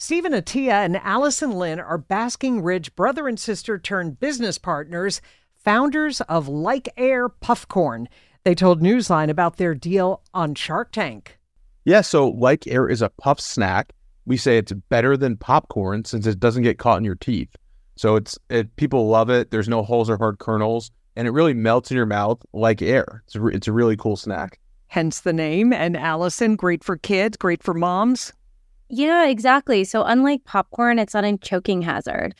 Steven Atieh and Allison Lin are Basking Ridge brother and sister turned business partners, founders of Like Air Puffcorn. They told Newsline about their deal on Shark Tank. Yeah, so Like Air is a puff snack. We say it's better than popcorn since it doesn't get caught in your teeth. So it's it, people love it. There's no holes or hard kernels, and it really melts in your mouth like air. It's a, it's a really cool snack. Hence the name. And Allison, great for kids, great for moms. Yeah, exactly. So unlike popcorn, it's not a choking hazard.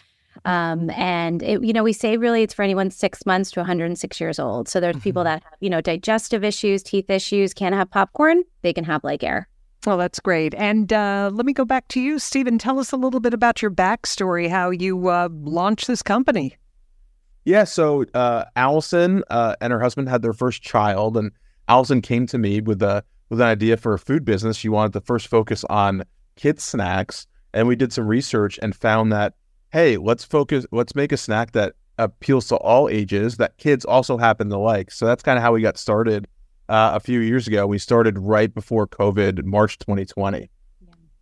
Um, and it, you know, we say really it's for anyone six months to 106 years old. So there's people that have, you know, digestive issues, teeth issues, can't have popcorn. They can have like air. Well, that's great. And uh, let me go back to you, Steven. Tell us a little bit about your backstory, how you uh, launched this company. Yeah, so uh, Allison uh, and her husband had their first child, and Allison came to me with a with an idea for a food business. She wanted to first focus on kids snacks, and we did some research and found that hey, let's focus, let's make a snack that appeals to all ages that kids also happen to like. So that's kind of how we got started uh, a few years ago. We started right before COVID, March 2020.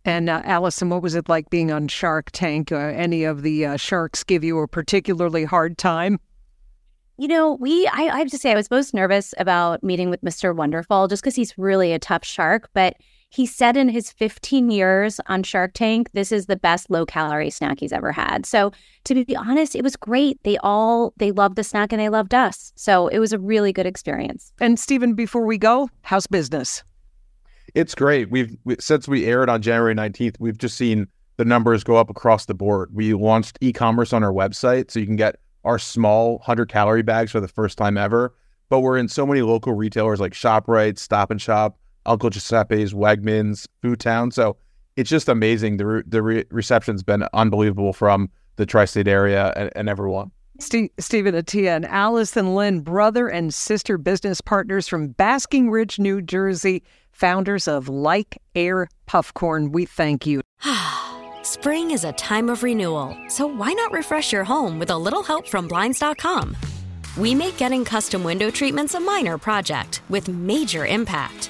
And uh, Allison, what was it like being on Shark Tank? Uh, any of the uh, sharks give you a particularly hard time? You know, we, I, I have to say, I was most nervous about meeting with Mr. Wonderful just because he's really a tough shark. But he said in his 15 years on Shark Tank, this is the best low calorie snack he's ever had. So to be honest, it was great. They all, they loved the snack and they loved us. So it was a really good experience. And Steven, before we go, how's business? It's great. We've we, since we aired on January 19th, we've just seen the numbers go up across the board. We launched e-commerce on our website so you can get our small 100 calorie bags for the first time ever. But we're in so many local retailers like ShopRite, Stop and Shop, Uncle Giuseppe's, Wegmans, Food Town. So it's just amazing. The re- the re- reception's been unbelievable from the tri-state area and, and everyone. Steve, Steven Atieh and Allison Lin, brother and sister business partners from Basking Ridge, New Jersey, founders of Like Air Puffcorn. We thank you. Spring is a time of renewal, so why not refresh your home with a little help from Blinds.com? We make getting custom window treatments a minor project with major impact.